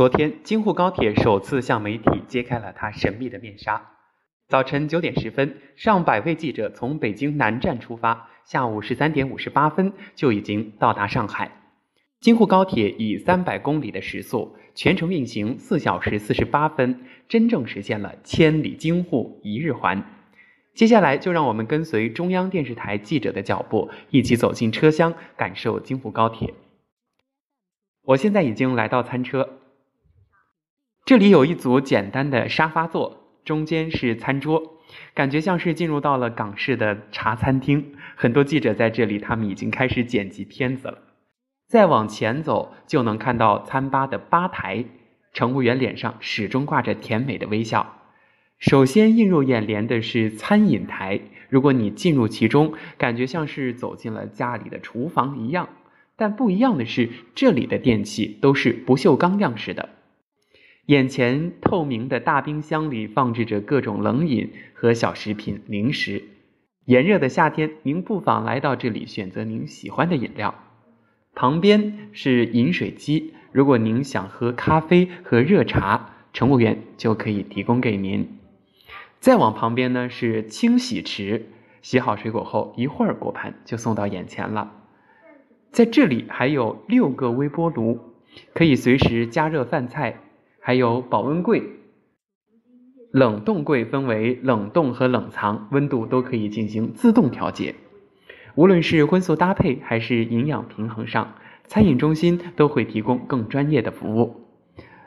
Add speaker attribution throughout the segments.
Speaker 1: 昨天，京沪高铁首次向媒体揭开了它神秘的面纱。早晨九点十分，上百位记者从北京南站出发，下午十三点五十八分就已经到达上海。京沪高铁以三百公里的时速，全程运行四小时四十八分，真正实现了千里京沪一日环。接下来，就让我们跟随中央电视台记者的脚步，一起走进车厢，感受京沪高铁。我现在已经来到餐车。这里有一组简单的沙发座，中间是餐桌，感觉像是进入到了港式的茶餐厅。很多记者在这里，他们已经开始剪辑片子了。再往前走，就能看到餐吧的吧台，乘务员脸上始终挂着甜美的微笑。首先映入眼帘的是餐饮台，如果你进入其中，感觉像是走进了家里的厨房一样。但不一样的是，这里的电器都是不锈钢样式的。眼前透明的大冰箱里放置着各种冷饮和小食品、零食。炎热的夏天，您不妨来到这里选择您喜欢的饮料。旁边是饮水机，如果您想喝咖啡和热茶，乘务员就可以提供给您。再往旁边呢是清洗池，洗好水果后，一会儿果盘就送到眼前了。在这里还有六个微波炉，可以随时加热饭菜。还有保温柜、冷冻柜分为冷冻和冷藏，温度都可以进行自动调节。无论是荤素搭配还是营养平衡上，餐饮中心都会提供更专业的服务。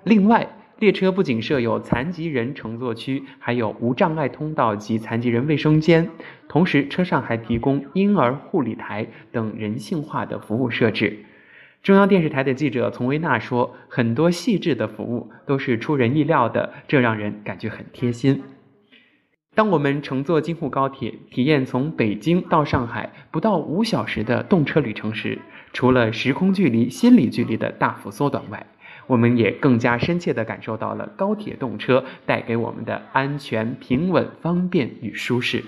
Speaker 1: 另外，列车不仅设有残疾人乘坐区，还有无障碍通道及残疾人卫生间，同时车上还提供婴儿护理台等人性化的服务设置。中央电视台的记者丛维娜说：“很多细致的服务都是出人意料的，这让人感觉很贴心。”当我们乘坐京沪高铁，体验从北京到上海不到五小时的动车旅程时，除了时空距离、心理距离的大幅缩短外，我们也更加深切地感受到了高铁动车带给我们的安全、平稳、方便与舒适。